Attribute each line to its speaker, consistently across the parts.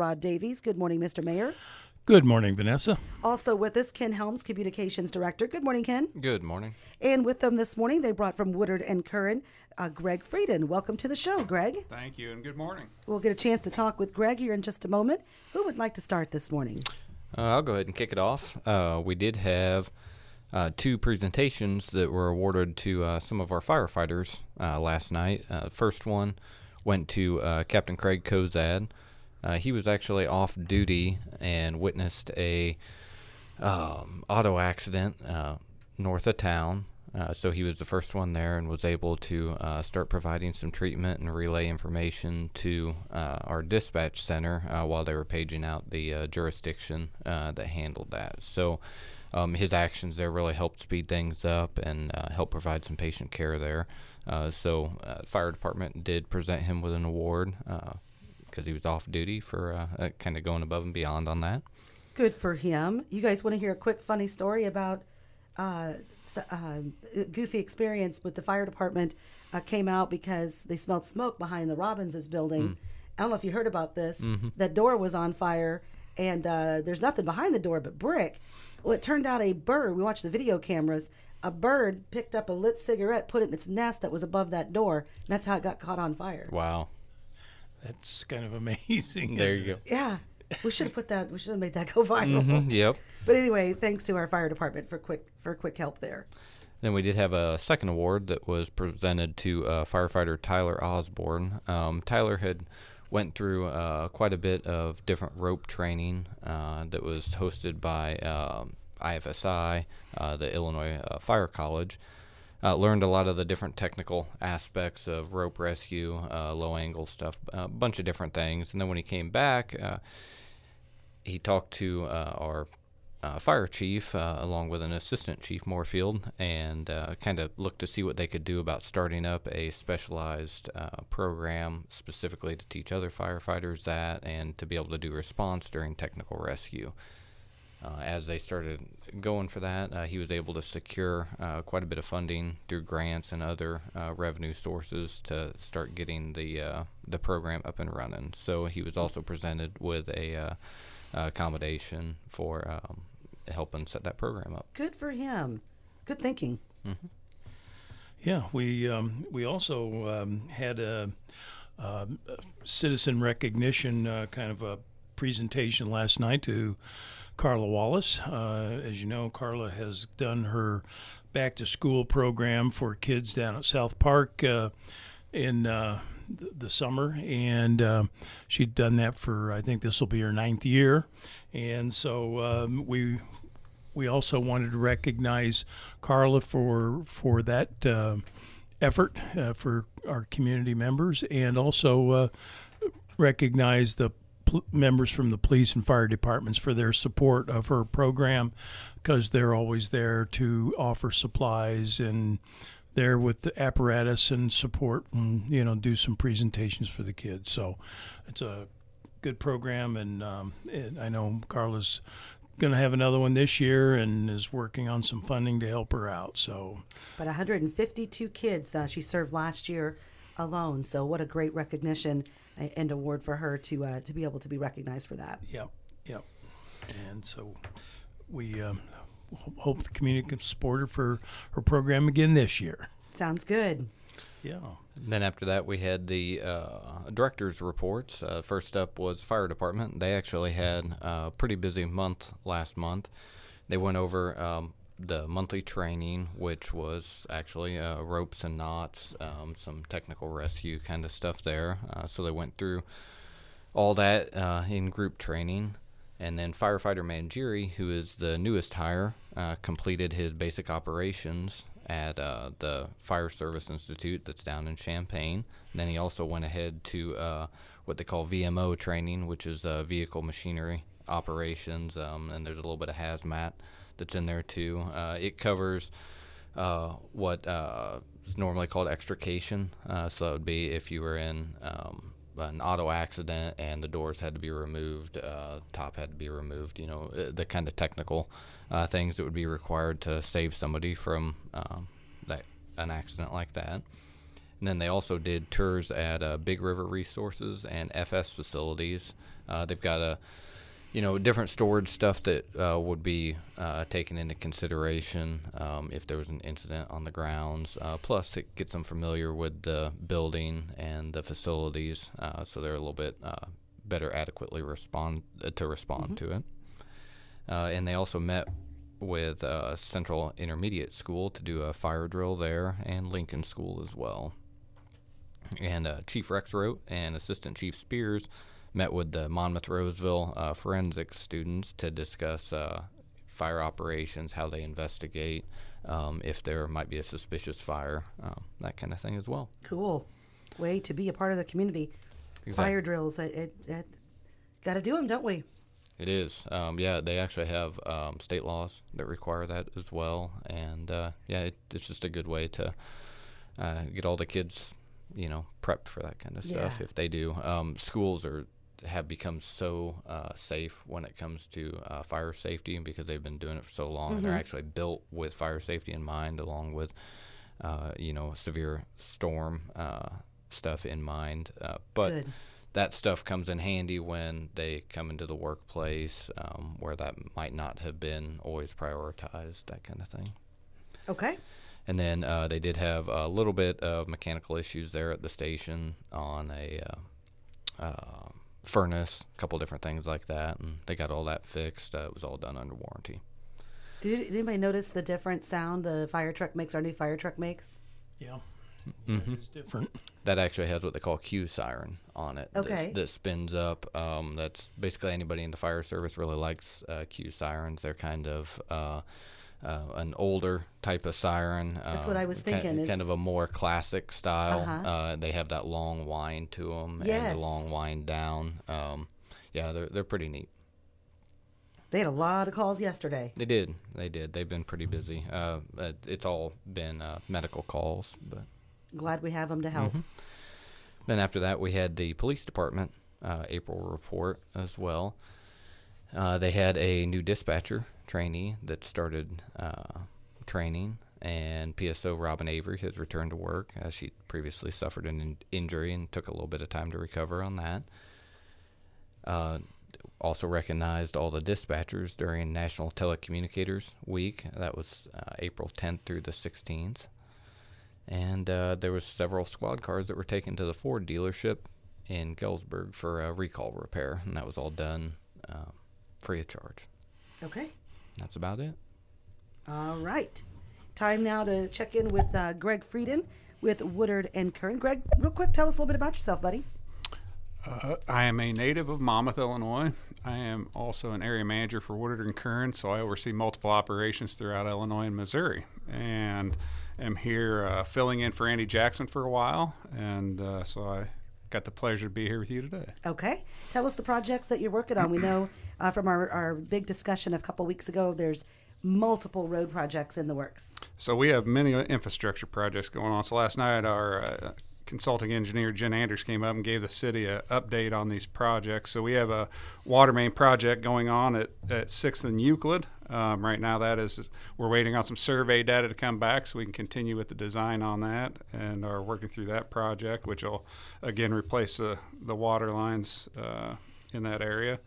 Speaker 1: Rod Davies. Good morning, Mr. Mayor.
Speaker 2: Good morning, Vanessa.
Speaker 1: Also with us, Ken Helms, Communications Director. Good morning, Ken.
Speaker 3: Good morning.
Speaker 1: And with them this morning, they brought from Woodard and Curran, uh, Greg Frieden. Welcome to the show, Greg.
Speaker 4: Thank you, and good morning.
Speaker 1: We'll get a chance to talk with Greg here in just a moment. Who would like to start this morning?
Speaker 3: Uh, I'll go ahead and kick it off. Uh, we did have uh, two presentations that were awarded to uh, some of our firefighters uh, last night. Uh, first one went to Captain Craig Kozad. He was actually off duty and witnessed a um, auto accident north of town. Uh, so he was the first one there and was able to uh, start providing some treatment and relay information to uh, our dispatch center uh, while they were paging out the uh, jurisdiction uh, that handled that. So um, his actions there really helped speed things up and help provide some patient care there. so fire department did present him with an award because he was off duty for kind of going above and beyond on that.
Speaker 1: Good for him. You guys want to hear a quick funny story about uh, uh, goofy experience with the fire department uh, came out because they smelled smoke behind the Robbins's building. Mm. I don't know if you heard about this. Mm-hmm. That door was on fire, and uh, there's nothing behind the door but brick. Well, it turned out a bird. We watched the video cameras. A bird picked up a lit cigarette, put it in its nest that was above that door. And that's how it got caught on fire.
Speaker 3: Wow,
Speaker 2: that's kind of amazing.
Speaker 3: There you go.
Speaker 1: Yeah, we should have put that. We should have made that go viral.
Speaker 3: Mm-hmm, yep.
Speaker 1: But anyway, thanks to our fire department for quick for quick help there.
Speaker 3: Then we did have a second award that was presented to uh, firefighter Tyler Osborne. Um, Tyler had went through uh, quite a bit of different rope training uh, that was hosted by um, IFSI, uh, the Illinois uh, Fire College. Uh, learned a lot of the different technical aspects of rope rescue, low angle stuff, a bunch of different things. And then when he came back, he talked to our uh, fire chief, uh, along with an assistant chief Moorfield, and uh, kind of looked to see what they could do about starting up a specialized uh, program specifically to teach other firefighters that and to be able to do response during technical rescue. Uh, as they started going for that, uh, he was able to secure quite a bit of funding through grants and other revenue sources to start getting the the program up and running. So he was also presented with a accommodation for um, helping set that program up.
Speaker 1: Good for him. Good thinking. Mm-hmm.
Speaker 2: Yeah, we um, we also um, had a, a, citizen recognition uh, kind of a presentation last night to Carla Wallace. Uh, as you know, Carla has done her back to school program for kids down at South Park uh, in uh, the summer, and uh, she'd done that for I think this will be her ninth year, and so um, we we also wanted to recognize Carla for for that uh, effort uh, for our community members, and also uh, recognize the pl- members from the police and fire departments for their support of her program, because they're always there to offer supplies and there with the apparatus and support and you know do some presentations for the kids. So it's a good program, and, um, I know Carla's going to have another one this year and is working on some funding to help her out. So,
Speaker 1: but 152 kids uh, she served last year alone. So, what a great recognition and award for her to uh, to be able to be recognized for that.
Speaker 2: Yep, yep. And so, we um, hope the community can support her for her program again this year.
Speaker 1: Sounds good.
Speaker 2: Yeah.
Speaker 3: And then after that, we had the uh, director's reports. Uh, first up was fire department. They actually had a pretty busy month last month. They went over um, the monthly training, which was actually uh, ropes and knots, um, some technical rescue kind of stuff there. Uh, so they went through all that uh, in group training. And then firefighter Mangieri, who is the newest hire, uh, completed his basic operations at uh, the Fire Service Institute that's down in Champaign. And then he also went ahead to uh, what they call VMO training, which is vehicle machinery operations. Um, and there's a little bit of hazmat that's in there too. Uh, it covers uh, what uh, is normally called extrication. so that would be if you were in um, an auto accident and the doors had to be removed, uh, top had to be removed. You know, uh, the kind of technical uh, things that would be required to save somebody from um, that an accident like that. And then they also did tours at uh, Big River Resources and FS facilities. Uh, they've got a, you know, different storage stuff that uh, would be uh, taken into consideration um, if there was an incident on the grounds. Uh, plus, it gets them familiar with the building and the facilities, uh, so they're a little bit uh, better adequately respond to respond to it. and they also met with uh, Central Intermediate School to do a fire drill there, and Lincoln School as well. And uh, Chief Rex wrote and Assistant Chief Spears met with the Monmouth Roseville uh, forensics students to discuss uh, fire operations, how they investigate, um, if there might be a suspicious fire, um, that kind of thing as well.
Speaker 1: Cool. Way to be a part of the community.
Speaker 3: Exact-
Speaker 1: Fire drills. It, it, it, Got to do them, don't we?
Speaker 3: It is. Um, yeah, they actually have um, state laws that require that as well, and uh, yeah, it, it's just a good way to uh, get all the kids, you know, prepped for that kind of stuff.
Speaker 1: Yeah.
Speaker 3: If they do, um, schools are have become so uh, safe when it comes to uh, fire safety because they've been doing it for so long, and they're actually built with fire safety in mind, along with uh, you know severe storm uh, stuff in mind. Uh, but
Speaker 1: Good.
Speaker 3: that stuff comes in handy when they come into the workplace um, where that might not have been always prioritized, that kind of thing.
Speaker 1: Okay.
Speaker 3: And then uh, they did have a little bit of mechanical issues there at the station on a uh, uh, furnace, a couple different things like that, and they got all that fixed. Uh, it was all done under warranty.
Speaker 1: Did, did anybody notice the different sound the fire truck makes, our new fire truck makes?
Speaker 2: Yeah,
Speaker 3: Mhm.
Speaker 2: it's different.
Speaker 3: That actually has what they call Q siren on it. that's-
Speaker 1: Okay.
Speaker 3: That spins up. Um, that's basically anybody in the fire service really likes uh, Q sirens. They're kind of uh, uh, an older type of siren.
Speaker 1: That's what I
Speaker 3: um,
Speaker 1: was thinking, is-
Speaker 3: Kind of a more classic style.
Speaker 1: Uh-huh.
Speaker 3: Uh, they have that long wind to them and the long wind down. Um, yeah, they're they're pretty neat.
Speaker 1: They had a lot of calls yesterday.
Speaker 3: They did. They did. They've been pretty busy. Uh, it- it's all been uh, medical calls, but
Speaker 1: Glad we have them to help.
Speaker 3: Mhm. Then after that, we had the police department uh, April report as well. Uh, they had a new dispatcher trainee that started uh, training, and PSO Robin Avery has returned to work as she previously suffered an in- injury and took a little bit of time to recover on that. Uh, also recognized all the dispatchers during National Telecommunicators Week. That was uh, April 10th through the 16th and uh, there was several squad cars that were taken to the Ford dealership in Galesburg for a recall repair, and that was all done uh, free of charge.
Speaker 1: Okay.
Speaker 3: That's about it.
Speaker 1: All right. Time now to check in with uh, Greg Frieden with Woodard and Curran. Greg, real quick, tell us a little bit about yourself, buddy.
Speaker 4: Uh, I am a native of Monmouth, Illinois. I am also an area manager for Woodard and Curran, so I oversee multiple operations throughout Illinois and Missouri. And am here uh, filling in for Andy Jackson for a while, and uh, so I got the pleasure to be here with you today.
Speaker 1: Okay. Tell us the projects that you're working on. We know uh, from our, our big discussion a couple weeks ago, there's multiple road projects in the works.
Speaker 4: So we have many uh, infrastructure projects going on. So last night, our uh, consulting engineer Jen Anders came up and gave the city an update on these projects. So we have a water main project going on at, at Sixth and Euclid. Um, right now, that is we're waiting on some survey data to come back so we can continue with the design on that and are working through that project, which will again replace the the water lines uh, in that area.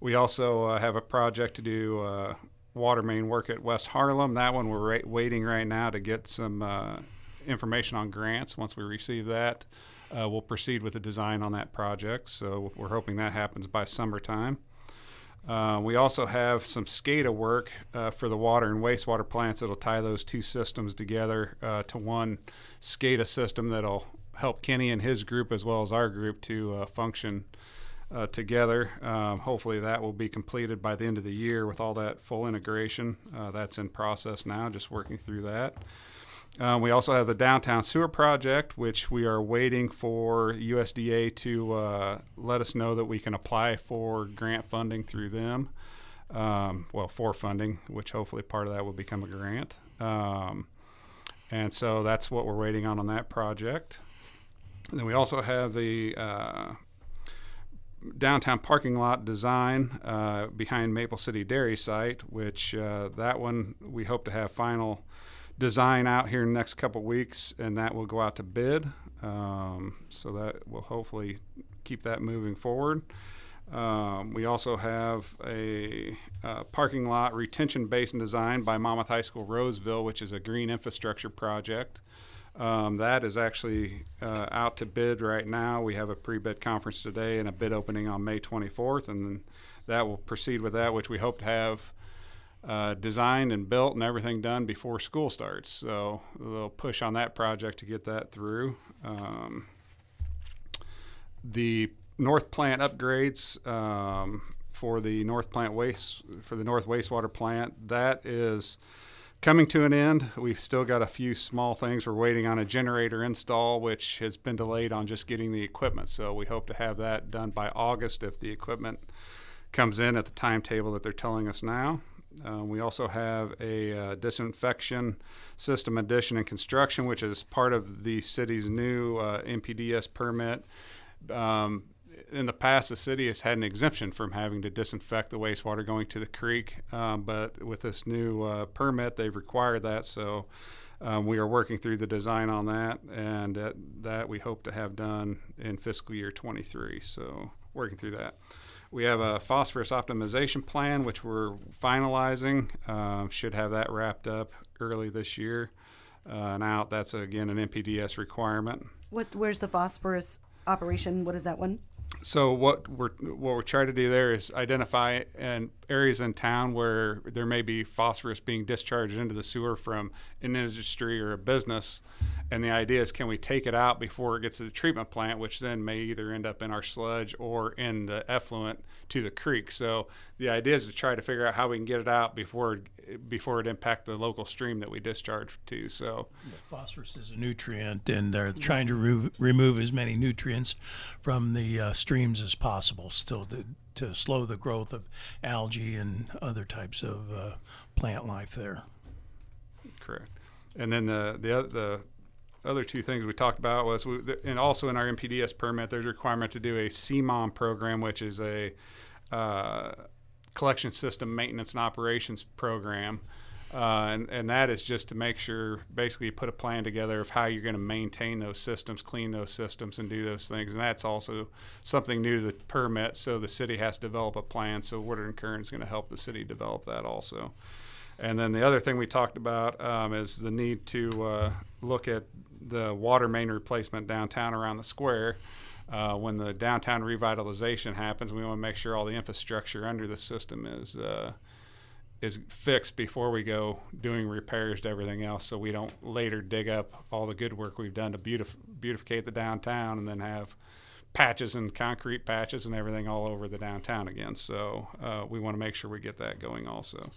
Speaker 4: We also uh, have a project to do uh, water main work at West Harlem. That one we're ra- waiting right now to get some uh, information on grants. Once we receive that, uh, we'll proceed with the design on that project. So we're hoping that happens by summertime. Uh, we also have some SCADA work uh, for the water and wastewater plants that'll tie those two systems together uh, to one SCADA system that'll help Kenny and his group as well as our group to uh, function uh, together. Um, hopefully, that will be completed by the end of the year with all that full integration. That's in process now, just working through that. Um, we also have the downtown sewer project, which we are waiting for USDA to uh, let us know that we can apply for grant funding through them. Um, well, for funding, which hopefully part of that will become a grant. Um, and so that's what we're waiting on on that project. And then we also have the uh, downtown parking lot design uh, behind Maple City Dairy site, which uh, that one we hope to have final design out here in the next couple weeks, and that will go out to bid. Um, so that will hopefully keep that moving forward. Um, we also have a uh, parking lot retention basin design by Monmouth High School Roseville, which is a green infrastructure project. Um, that is actually uh, out to bid right now. We have a pre-bid conference today and a bid opening on May 24th, and that will proceed with that, which we hope to have uh, designed and built and everything done before school starts. So they'll push on that project to get that through. Um, the North Plant upgrades um, for the North Plant waste for the North wastewater plant that is coming to an end. We've still got a few small things. We're waiting on a generator install, which has been delayed on just getting the equipment. So we hope to have that done by August if the equipment comes in at the timetable that they're telling us now. Uh, we also have a uh, disinfection system addition and construction, which is part of the city's new uh, NPDS permit. Um, in the past, the city has had an exemption from having to disinfect the wastewater going to the creek, um, but with this new uh, permit, they've required that. So um, we are working through the design on that, and that we hope to have done in fiscal year 23. So working through that. We have a phosphorus optimization plan, which we're finalizing. Um, should have that wrapped up early this year. Uh, and out, that's again an NPDS requirement.
Speaker 1: What? Where's the phosphorus operation? What is that one?
Speaker 4: So what we're what we're trying to do there is identify and areas in town where there may be phosphorus being discharged into the sewer from an industry or a business, and the idea is can we take it out before it gets to the treatment plant, which then may either end up in our sludge or in the effluent to the creek. So the idea is to try to figure out how we can get it out before before it impact the local stream that we discharge to. So
Speaker 2: phosphorus is a nutrient, and they're trying to re- remove as many nutrients from the uh, streams as possible, still to, to slow the growth of algae and other types of uh, plant life there.
Speaker 4: correct. And then the the the other two things we talked about was we, and also in our MPDS permit, there's a requirement to do a CMOM program, which is a uh, collection system maintenance and operations program. Uh, and, and that is just to make sure, basically, you put a plan together of how you're going to maintain those systems, clean those systems, and do those things. And that's also something new to the permit. So the city has to develop a plan. So Woodard and Curran is going to help the city develop that also. And then the other thing we talked about um, is the need to uh, look at the water main replacement downtown around the square. Uh, when the downtown revitalization happens, we want to make sure all the infrastructure under the system is uh, is fixed before we go doing repairs to everything else, so we don't later dig up all the good work we've done to beautif- beautificate the downtown and then have patches and concrete patches and everything all over the downtown again. So uh, we want to make sure we get that going also.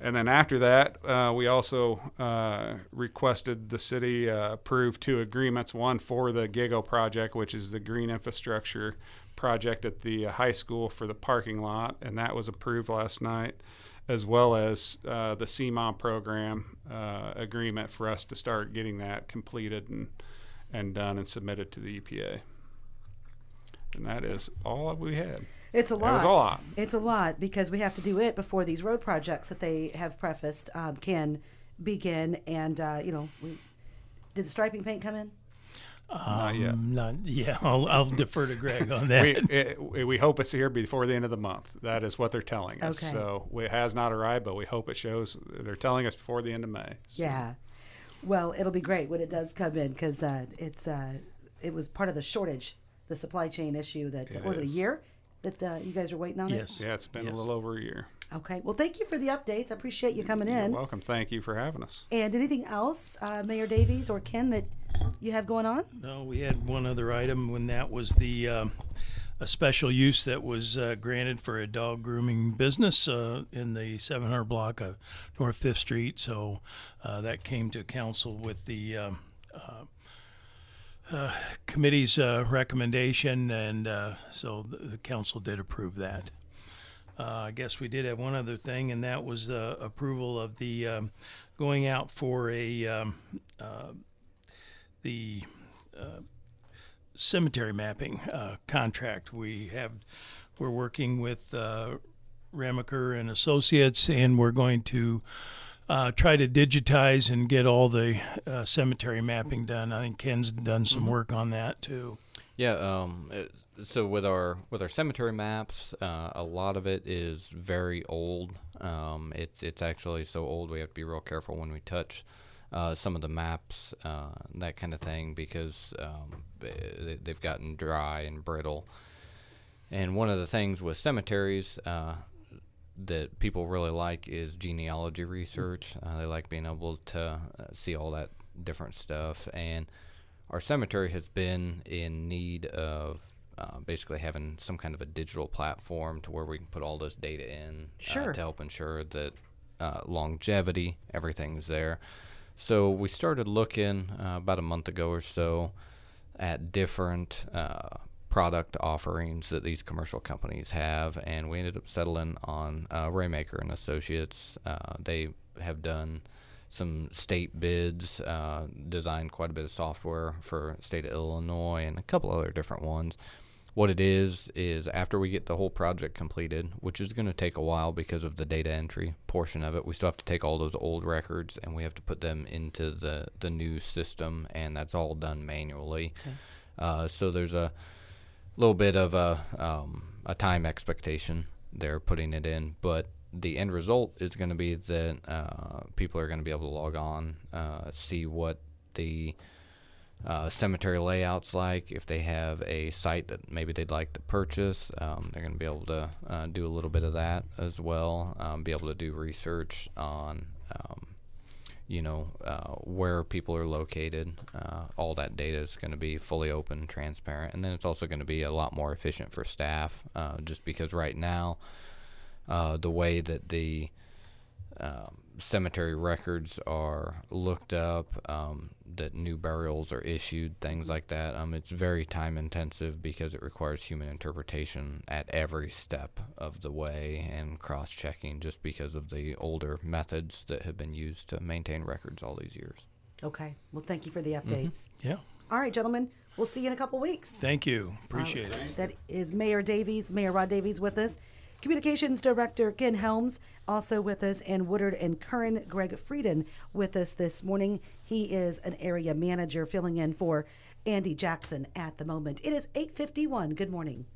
Speaker 4: And then after that, uh, we also uh, requested the city uh, approve two agreements. One for the GIGO project, which is the green infrastructure project at the uh, high school for the parking lot, and that was approved last night, as well as uh, the CMOM program uh, agreement for us to start getting that completed and and done and submitted to the EPA. And that is all we had.
Speaker 1: It's a lot.
Speaker 4: was a lot.
Speaker 1: It's a lot because we have to do it before these road projects that they have prefaced um, can begin. And uh, you know, we, did the striping paint come in?
Speaker 4: Not yet.
Speaker 2: Um, not, yeah, I'll, I'll defer to Greg on that.
Speaker 4: we, it, we hope it's here before the end of the month. That is what they're telling us.
Speaker 1: Okay.
Speaker 4: So it has not arrived, but we hope it shows. They're telling us before the end of May. So
Speaker 1: Yeah. Well, it'll be great when it does come in because uh, it's uh, it was part of the shortage, the supply chain issue that
Speaker 4: It
Speaker 1: what was it a
Speaker 4: is.
Speaker 1: year that uh, you guys are waiting on
Speaker 2: yes.
Speaker 4: Yeah, it's been
Speaker 2: Yes.
Speaker 4: a little over a year.
Speaker 1: Okay. Well, thank you for the updates. I appreciate you coming
Speaker 4: You're
Speaker 1: in.
Speaker 4: welcome. Thank you for having us.
Speaker 1: And anything else, uh, Mayor Davies or Ken, that you have going on?
Speaker 2: No, we had one other item when that was the um, a special use that was uh, granted for a dog grooming business uh, in the 700 block of North Fifth Street. So uh, that came to council with the um, uh, committee's uh, recommendation, and uh, so the, council did approve that. Uh, I guess we did have one other thing, and that was uh, approval of the um, going out for a um, uh, the cemetery mapping contract. We have we're working with Ramaker and Associates, and we're going to uh, try to digitize and get all the uh, cemetery mapping done. I think Ken's done some work on that too.
Speaker 3: Yeah. Um, so with our with our cemetery maps, uh, a lot of it is very old. Um, it's it's actually so old we have to be real careful when we touch uh, some of the maps, uh, that kind of thing, because um, they, they've gotten dry and brittle. And one of the things with cemeteries uh, that people really like is genealogy research. Uh, they like being able to uh, see all that different stuff. And our cemetery has been in need of uh, basically having some kind of a digital platform to where we can put all this data in
Speaker 1: Sure.
Speaker 3: uh, to help ensure that uh, longevity, everything's there. So we started looking uh, about a month ago or so at different uh, product offerings that these commercial companies have, and we ended up settling on uh, Ramaker and Associates. Uh, they have done some state bids, uh, designed quite a bit of software for state of Illinois and a couple other different ones. What it is is after we get the whole project completed, which is going to take a while because of the data entry portion of it, we still have to take all those old records and we have to put them into the the new system, and that's all done manually. Uh, so there's a little bit of a um, a time expectation they're putting it in, but the end result is going to be that uh, people are going to be able to log on, uh, see what the uh, cemetery layouts like. If they have a site that maybe they'd like to purchase, um, they're going to be able to uh, do a little bit of that as well. Um, be able to do research on, um, you know, uh, where people are located. Uh, all that data is going to be fully open, transparent, and then it's also going to be a lot more efficient for staff. Uh, just because right now, uh, the way that the um, cemetery records are looked up, um, that new burials are issued, things like that. Um, it's very time intensive because it requires human interpretation at every step of the way and cross checking just because of the older methods that have been used to maintain records all these years.
Speaker 1: Okay. Well, thank you for the updates.
Speaker 2: Yeah.
Speaker 1: All right, gentlemen. We'll see you in a couple weeks.
Speaker 2: Thank you. Appreciate it.
Speaker 1: That is Mayor Davies, Mayor Rod Davies with us. Communications Director Ken Helms also with us, and Woodard and Curran Greg Frieden with us this morning. He is an area manager filling in for Andy Jackson at the moment. It is 8:51. Good morning.